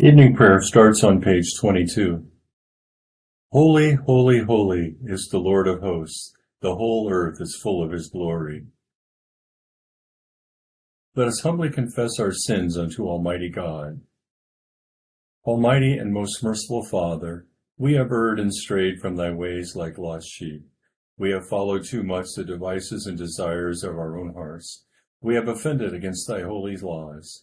Evening prayer starts on page 22. Holy, holy, holy is the Lord of hosts. The whole earth is full of his glory. Let us humbly confess our sins unto Almighty God. Almighty and most merciful Father, we have erred and strayed from thy ways like lost sheep. We have followed too much the devices and desires of our own hearts. We have offended against thy holy laws.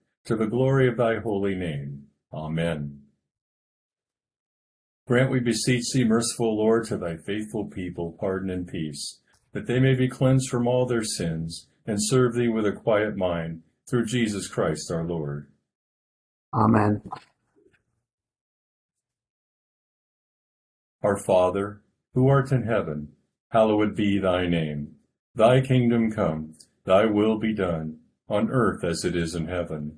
to the glory of thy holy name. Amen. Grant, we beseech thee, merciful Lord, to thy faithful people pardon and peace, that they may be cleansed from all their sins and serve thee with a quiet mind through Jesus Christ our Lord. Amen. Our Father, who art in heaven, hallowed be thy name. Thy kingdom come, thy will be done, on earth as it is in heaven.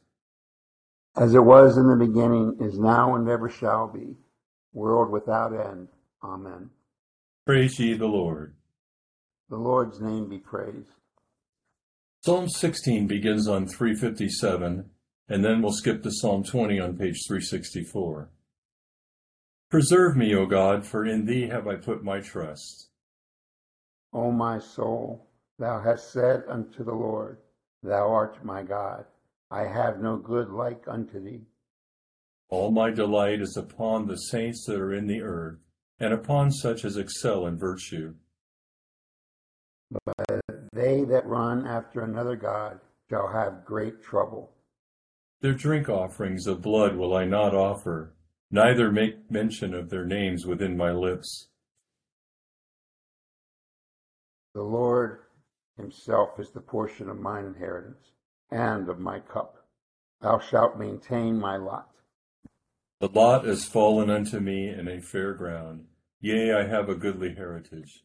as it was in the beginning, is now, and ever shall be, world without end. Amen. Praise ye the Lord. The Lord's name be praised. Psalm 16 begins on 357, and then we'll skip to Psalm 20 on page 364. Preserve me, O God, for in thee have I put my trust. O my soul, thou hast said unto the Lord, Thou art my God. I have no good like unto thee. All my delight is upon the saints that are in the earth, and upon such as excel in virtue. But they that run after another God shall have great trouble. Their drink offerings of blood will I not offer, neither make mention of their names within my lips. The Lord himself is the portion of mine inheritance and of my cup. Thou shalt maintain my lot. The lot is fallen unto me in a fair ground. Yea, I have a goodly heritage.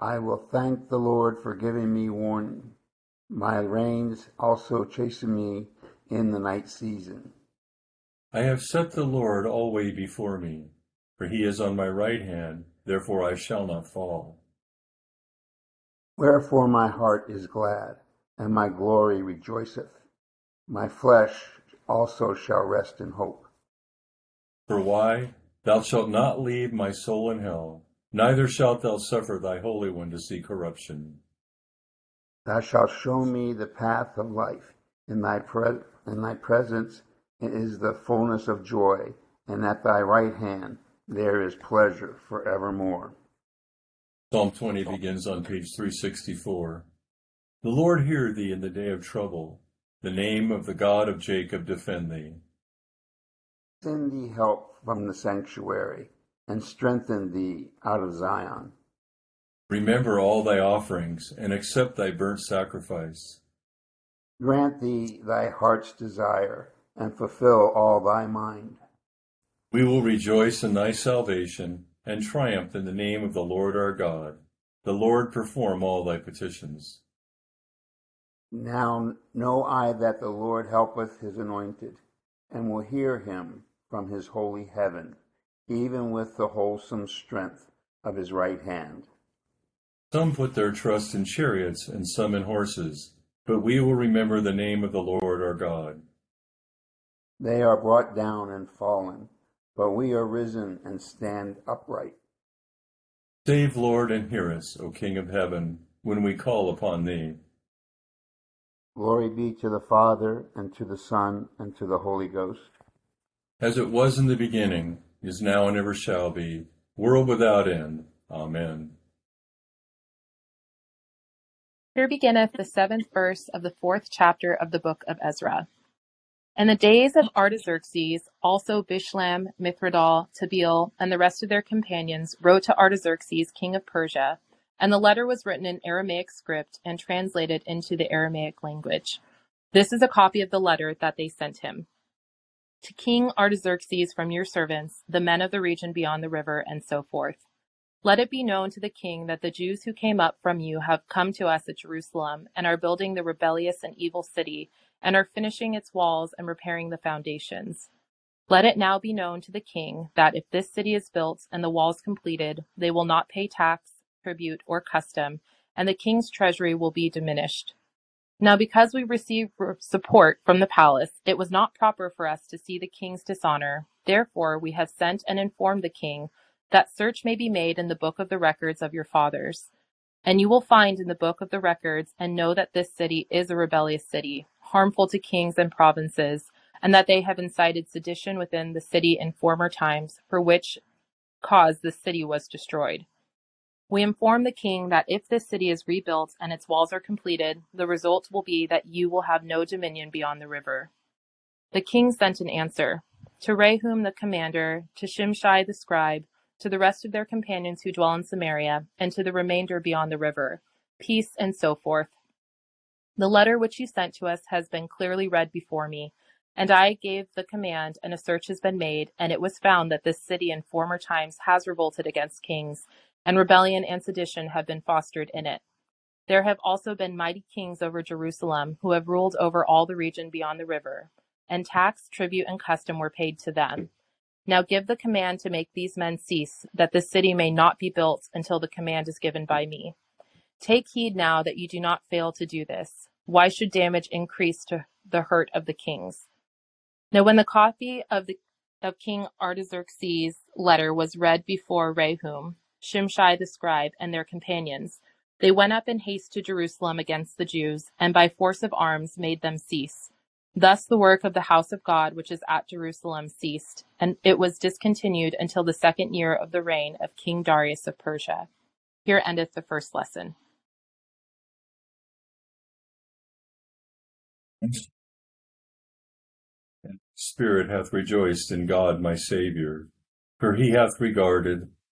I will thank the Lord for giving me warning. My reins also chasten me in the night season. I have set the Lord alway before me, for he is on my right hand, therefore I shall not fall. Wherefore my heart is glad and my glory rejoiceth. My flesh also shall rest in hope. For why? Thou shalt not leave my soul in hell, neither shalt thou suffer thy Holy One to see corruption. Thou shalt show me the path of life. In thy, pre- in thy presence is the fullness of joy, and at thy right hand there is pleasure for evermore. Psalm 20 begins on page 364. The Lord hear thee in the day of trouble. The name of the God of Jacob defend thee. Send thee help from the sanctuary, and strengthen thee out of Zion. Remember all thy offerings, and accept thy burnt sacrifice. Grant thee thy heart's desire, and fulfill all thy mind. We will rejoice in thy salvation, and triumph in the name of the Lord our God. The Lord perform all thy petitions. Now know I that the Lord helpeth his anointed, and will hear him from his holy heaven, even with the wholesome strength of his right hand. Some put their trust in chariots, and some in horses, but we will remember the name of the Lord our God. They are brought down and fallen, but we are risen and stand upright. Save, Lord, and hear us, O King of heaven, when we call upon thee. Glory be to the Father, and to the Son, and to the Holy Ghost. as it was in the beginning, is now, and ever shall be, world without end. Amen. Here beginneth the seventh verse of the fourth chapter of the book of Ezra. In the days of Artaxerxes, also Bishlam, Mithridates, Tabeel, and the rest of their companions wrote to Artaxerxes, king of Persia, and the letter was written in Aramaic script and translated into the Aramaic language. This is a copy of the letter that they sent him. To King Artaxerxes from your servants, the men of the region beyond the river, and so forth. Let it be known to the king that the Jews who came up from you have come to us at Jerusalem and are building the rebellious and evil city and are finishing its walls and repairing the foundations. Let it now be known to the king that if this city is built and the walls completed, they will not pay tax, tribute, or custom, and the king's treasury will be diminished. Now, because we received support from the palace, it was not proper for us to see the king's dishonor. Therefore, we have sent and informed the king that search may be made in the book of the records of your fathers. And you will find in the book of the records and know that this city is a rebellious city, harmful to kings and provinces, and that they have incited sedition within the city in former times, for which cause the city was destroyed. We inform the king that if this city is rebuilt and its walls are completed, the result will be that you will have no dominion beyond the river. The king sent an answer to Rehum the commander, to Shimshai the scribe, to the rest of their companions who dwell in Samaria, and to the remainder beyond the river, peace and so forth. The letter which you sent to us has been clearly read before me, and I gave the command, and a search has been made, and it was found that this city in former times has revolted against kings, and rebellion and sedition have been fostered in it. There have also been mighty kings over Jerusalem, who have ruled over all the region beyond the river, and tax, tribute, and custom were paid to them. Now give the command to make these men cease, that the city may not be built until the command is given by me. Take heed now that you do not fail to do this. Why should damage increase to the hurt of the kings? Now when the copy of the of King Artaxerxes' letter was read before Rehum, Shimshai the scribe, and their companions, they went up in haste to Jerusalem against the Jews, and by force of arms made them cease Thus the work of the house of God which is at Jerusalem ceased, and it was discontinued until the second year of the reign of King Darius of Persia. Here endeth the first lesson. Spirit hath rejoiced in God my Saviour, for he hath regarded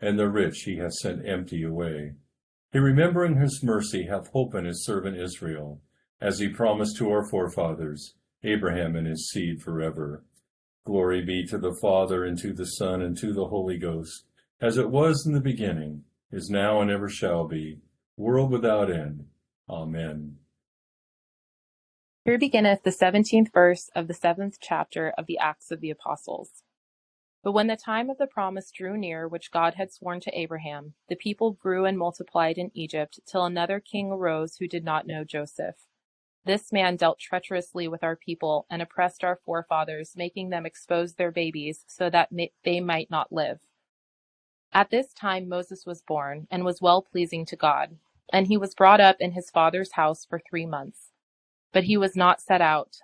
and the rich he hath sent empty away. He remembering his mercy hath hope in his servant Israel as he promised to our forefathers, Abraham and his seed forever. Glory be to the Father, and to the Son, and to the Holy Ghost, as it was in the beginning, is now, and ever shall be, world without end. Amen. Here beginneth the seventeenth verse of the seventh chapter of the Acts of the Apostles. But when the time of the promise drew near which God had sworn to Abraham, the people grew and multiplied in Egypt till another king arose who did not know Joseph. This man dealt treacherously with our people and oppressed our forefathers, making them expose their babies so that they might not live. At this time Moses was born and was well pleasing to God, and he was brought up in his father's house for three months. But he was not set out.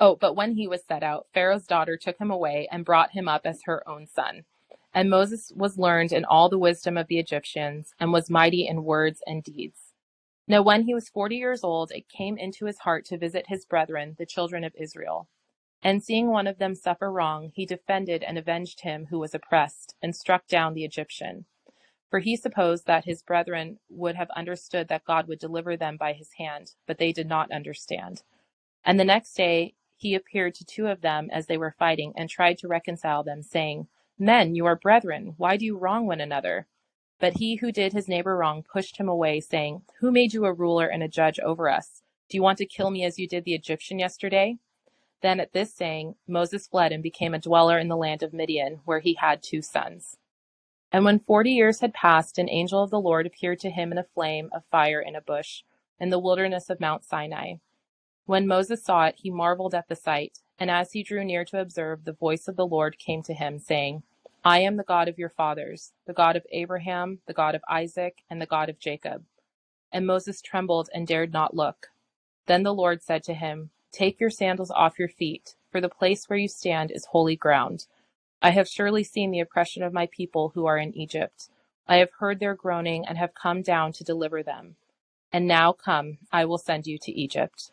Oh, but when he was set out, Pharaoh's daughter took him away and brought him up as her own son. And Moses was learned in all the wisdom of the Egyptians and was mighty in words and deeds. Now when he was forty years old, it came into his heart to visit his brethren, the children of Israel. And seeing one of them suffer wrong, he defended and avenged him who was oppressed, and struck down the Egyptian. For he supposed that his brethren would have understood that God would deliver them by his hand, but they did not understand. And the next day he appeared to two of them as they were fighting, and tried to reconcile them, saying, Men, you are brethren, why do you wrong one another? But he who did his neighbor wrong pushed him away, saying, Who made you a ruler and a judge over us? Do you want to kill me as you did the Egyptian yesterday? Then at this saying, Moses fled and became a dweller in the land of Midian, where he had two sons. And when forty years had passed, an angel of the Lord appeared to him in a flame of fire in a bush in the wilderness of Mount Sinai. When Moses saw it, he marveled at the sight, and as he drew near to observe, the voice of the Lord came to him, saying, I am the God of your fathers, the God of Abraham, the God of Isaac, and the God of Jacob. And Moses trembled and dared not look. Then the Lord said to him, Take your sandals off your feet, for the place where you stand is holy ground. I have surely seen the oppression of my people who are in Egypt. I have heard their groaning and have come down to deliver them. And now come, I will send you to Egypt.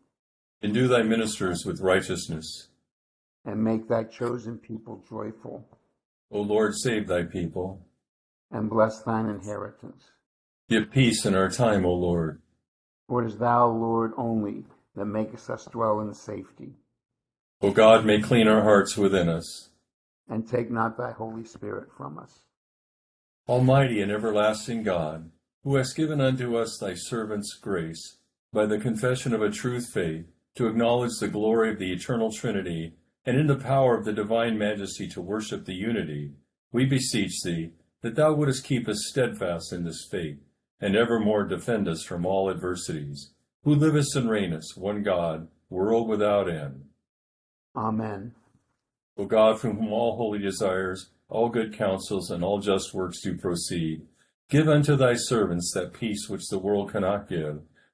Endue thy ministers with righteousness. And make thy chosen people joyful. O Lord, save thy people. And bless thine inheritance. Give peace in our time, O Lord. For it is thou, Lord, only that makest us dwell in safety. O God, may clean our hearts within us. And take not thy Holy Spirit from us. Almighty and everlasting God, who hast given unto us thy servants grace, by the confession of a truth faith, to acknowledge the glory of the eternal Trinity, and in the power of the divine majesty to worship the unity, we beseech thee that thou wouldest keep us steadfast in this faith, and evermore defend us from all adversities, who livest and reignest, one God, world without end. Amen. O God, from whom all holy desires, all good counsels, and all just works do proceed, give unto thy servants that peace which the world cannot give,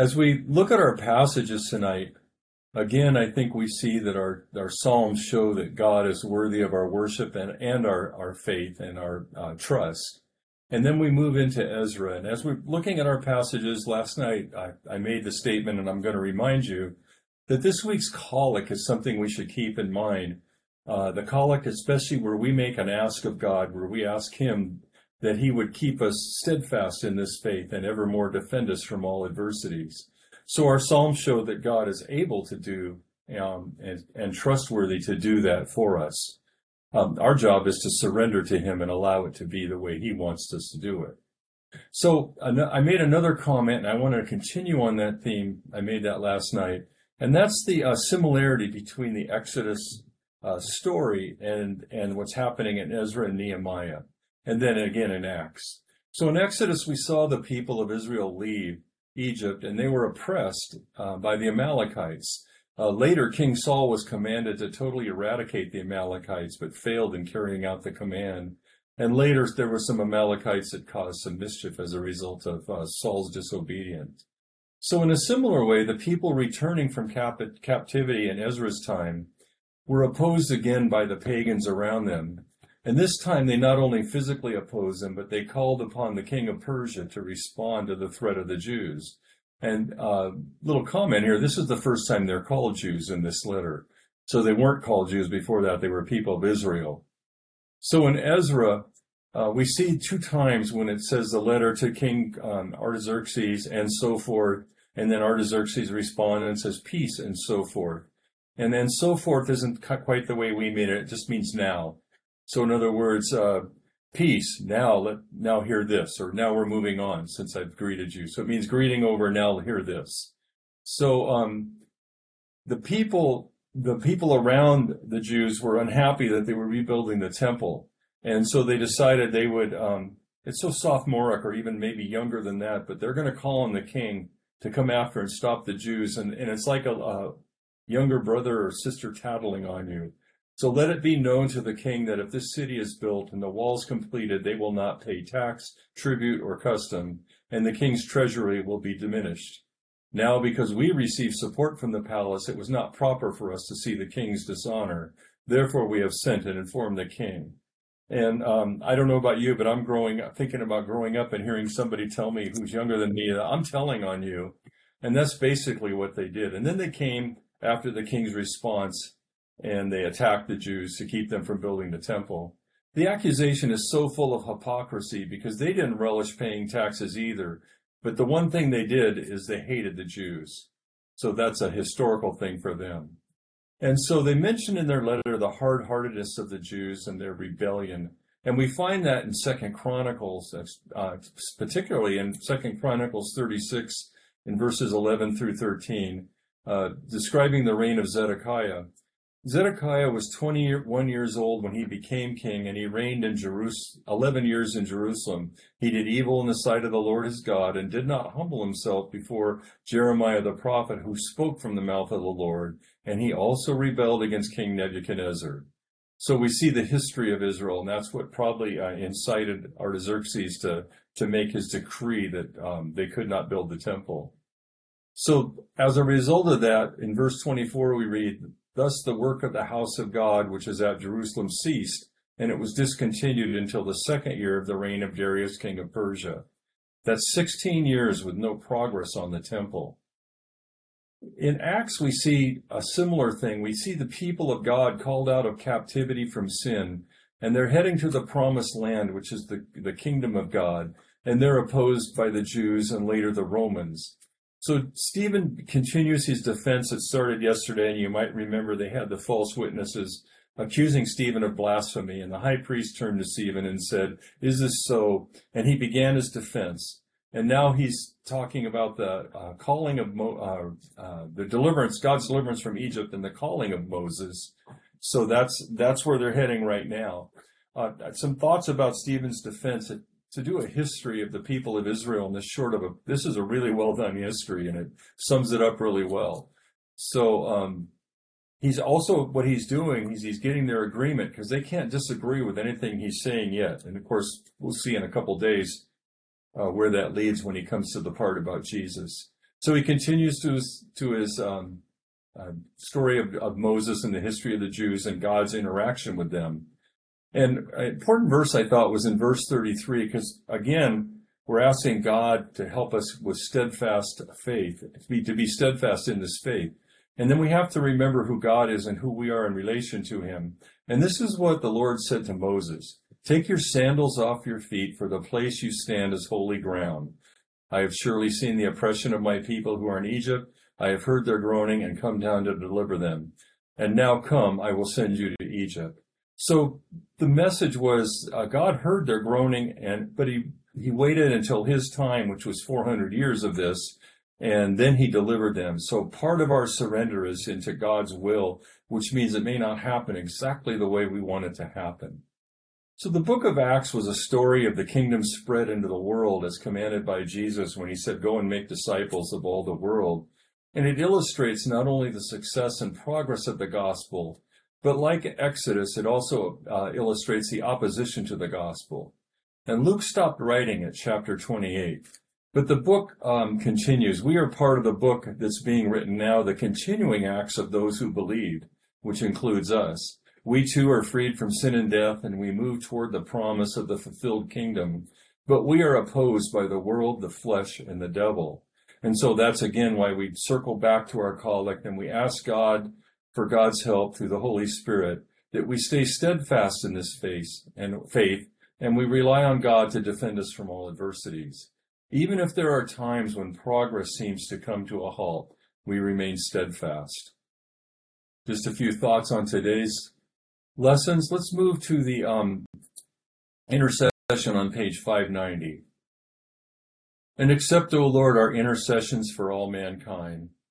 As we look at our passages tonight, again, I think we see that our, our Psalms show that God is worthy of our worship and, and our, our faith and our uh, trust. And then we move into Ezra. And as we're looking at our passages last night, I, I made the statement, and I'm going to remind you that this week's collect is something we should keep in mind. Uh, the collect, especially where we make an ask of God, where we ask Him that He would keep us steadfast in this faith and evermore defend us from all adversities. So our Psalms show that God is able to do um, and, and trustworthy to do that for us. Um, our job is to surrender to Him and allow it to be the way He wants us to do it. So I made another comment, and I want to continue on that theme. I made that last night, and that's the uh, similarity between the Exodus uh, story and and what's happening in Ezra and Nehemiah, and then again in Acts. So in Exodus, we saw the people of Israel leave Egypt, and they were oppressed uh, by the Amalekites. Uh, later, King Saul was commanded to totally eradicate the Amalekites, but failed in carrying out the command. And later, there were some Amalekites that caused some mischief as a result of uh, Saul's disobedience. So, in a similar way, the people returning from cap- captivity in Ezra's time were opposed again by the pagans around them. And this time they not only physically opposed them, but they called upon the king of Persia to respond to the threat of the Jews. And uh, little comment here: this is the first time they're called Jews in this letter. So they weren't called Jews before that; they were people of Israel. So in Ezra, uh, we see two times when it says the letter to King um, Artaxerxes and so forth, and then Artaxerxes responds and says peace and so forth. And then so forth isn't quite the way we mean it; it just means now. So in other words, uh, peace. Now let now hear this, or now we're moving on since I've greeted you. So it means greeting over. Now hear this. So um, the people, the people around the Jews were unhappy that they were rebuilding the temple, and so they decided they would. Um, it's so sophomoric, or even maybe younger than that, but they're going to call on the king to come after and stop the Jews, and, and it's like a, a younger brother or sister tattling on you. So let it be known to the king that if this city is built and the walls completed, they will not pay tax, tribute, or custom, and the king's treasury will be diminished. Now, because we received support from the palace, it was not proper for us to see the king's dishonor. Therefore, we have sent and informed the king. And um, I don't know about you, but I'm growing, thinking about growing up and hearing somebody tell me who's younger than me I'm telling on you. And that's basically what they did. And then they came after the king's response and they attacked the Jews to keep them from building the temple. The accusation is so full of hypocrisy because they didn't relish paying taxes either. But the one thing they did is they hated the Jews. So that's a historical thing for them. And so they mention in their letter the hard-heartedness of the Jews and their rebellion. And we find that in Second Chronicles, uh, particularly in Second Chronicles 36, in verses 11 through 13, uh, describing the reign of Zedekiah. Zedekiah was 21 years old when he became king, and he reigned in Jerusalem 11 years in Jerusalem. He did evil in the sight of the Lord his God, and did not humble himself before Jeremiah the prophet, who spoke from the mouth of the Lord. And he also rebelled against King Nebuchadnezzar. So we see the history of Israel, and that's what probably uh, incited Artaxerxes to, to make his decree that um, they could not build the temple. So as a result of that, in verse 24, we read, Thus the work of the house of God, which is at Jerusalem, ceased, and it was discontinued until the second year of the reign of Darius, king of Persia. That's 16 years with no progress on the temple. In Acts, we see a similar thing. We see the people of God called out of captivity from sin, and they're heading to the promised land, which is the, the kingdom of God, and they're opposed by the Jews and later the Romans. So Stephen continues his defense that started yesterday, and you might remember they had the false witnesses accusing Stephen of blasphemy, and the high priest turned to Stephen and said, Is this so? And he began his defense. And now he's talking about the uh, calling of Mo- uh, uh, the deliverance, God's deliverance from Egypt, and the calling of Moses. So that's that's where they're heading right now. Uh, some thoughts about Stephen's defense to do a history of the people of Israel in this short of a this is a really well done history and it sums it up really well. So um, he's also what he's doing is he's getting their agreement because they can't disagree with anything he's saying yet. And of course, we'll see in a couple days uh, where that leads when he comes to the part about Jesus. So he continues to his, to his um, uh, story of, of Moses and the history of the Jews and God's interaction with them. And an important verse I thought was in verse 33, because again, we're asking God to help us with steadfast faith, to be, to be steadfast in this faith. And then we have to remember who God is and who we are in relation to him. And this is what the Lord said to Moses. Take your sandals off your feet, for the place you stand is holy ground. I have surely seen the oppression of my people who are in Egypt. I have heard their groaning and come down to deliver them. And now come, I will send you to Egypt. So the message was uh, God heard their groaning, and but he he waited until his time, which was 400 years of this, and then he delivered them. So part of our surrender is into God's will, which means it may not happen exactly the way we want it to happen. So the book of Acts was a story of the kingdom spread into the world as commanded by Jesus when he said, Go and make disciples of all the world. And it illustrates not only the success and progress of the gospel, but like Exodus, it also uh, illustrates the opposition to the gospel. And Luke stopped writing at chapter 28. But the book um, continues. We are part of the book that's being written now, the continuing acts of those who believed. which includes us. We too are freed from sin and death, and we move toward the promise of the fulfilled kingdom. But we are opposed by the world, the flesh, and the devil. And so that's again why we circle back to our collect and we ask God for God's help through the Holy Spirit that we stay steadfast in this faith and faith and we rely on God to defend us from all adversities. Even if there are times when progress seems to come to a halt, we remain steadfast. Just a few thoughts on today's lessons. Let's move to the um, intercession on page 590. And accept, O Lord, our intercessions for all mankind.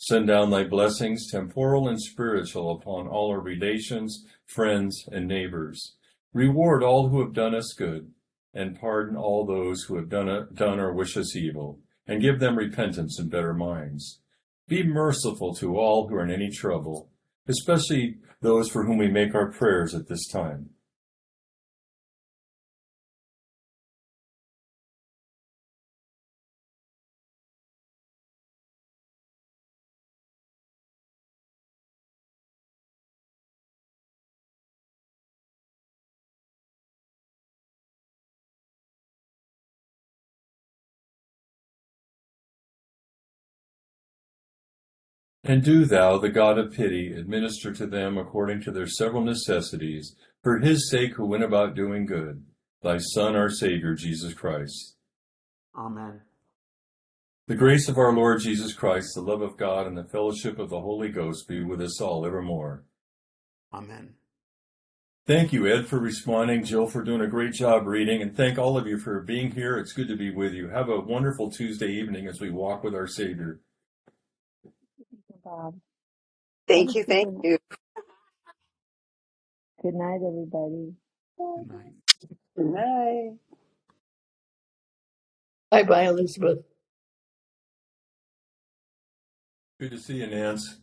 Send down thy blessings, temporal and spiritual, upon all our relations, friends, and neighbors. Reward all who have done us good, and pardon all those who have done, done or wish us evil, and give them repentance and better minds. Be merciful to all who are in any trouble, especially those for whom we make our prayers at this time. And do thou, the God of pity, administer to them according to their several necessities, for his sake who went about doing good, thy Son, our Savior, Jesus Christ. Amen. The grace of our Lord Jesus Christ, the love of God, and the fellowship of the Holy Ghost be with us all evermore. Amen. Thank you, Ed, for responding, Jill, for doing a great job reading, and thank all of you for being here. It's good to be with you. Have a wonderful Tuesday evening as we walk with our Savior. Um, Bob. Thank you, thank you. Good night, everybody. Good night. Good night. Bye bye, Elizabeth. Good to see you, Nance.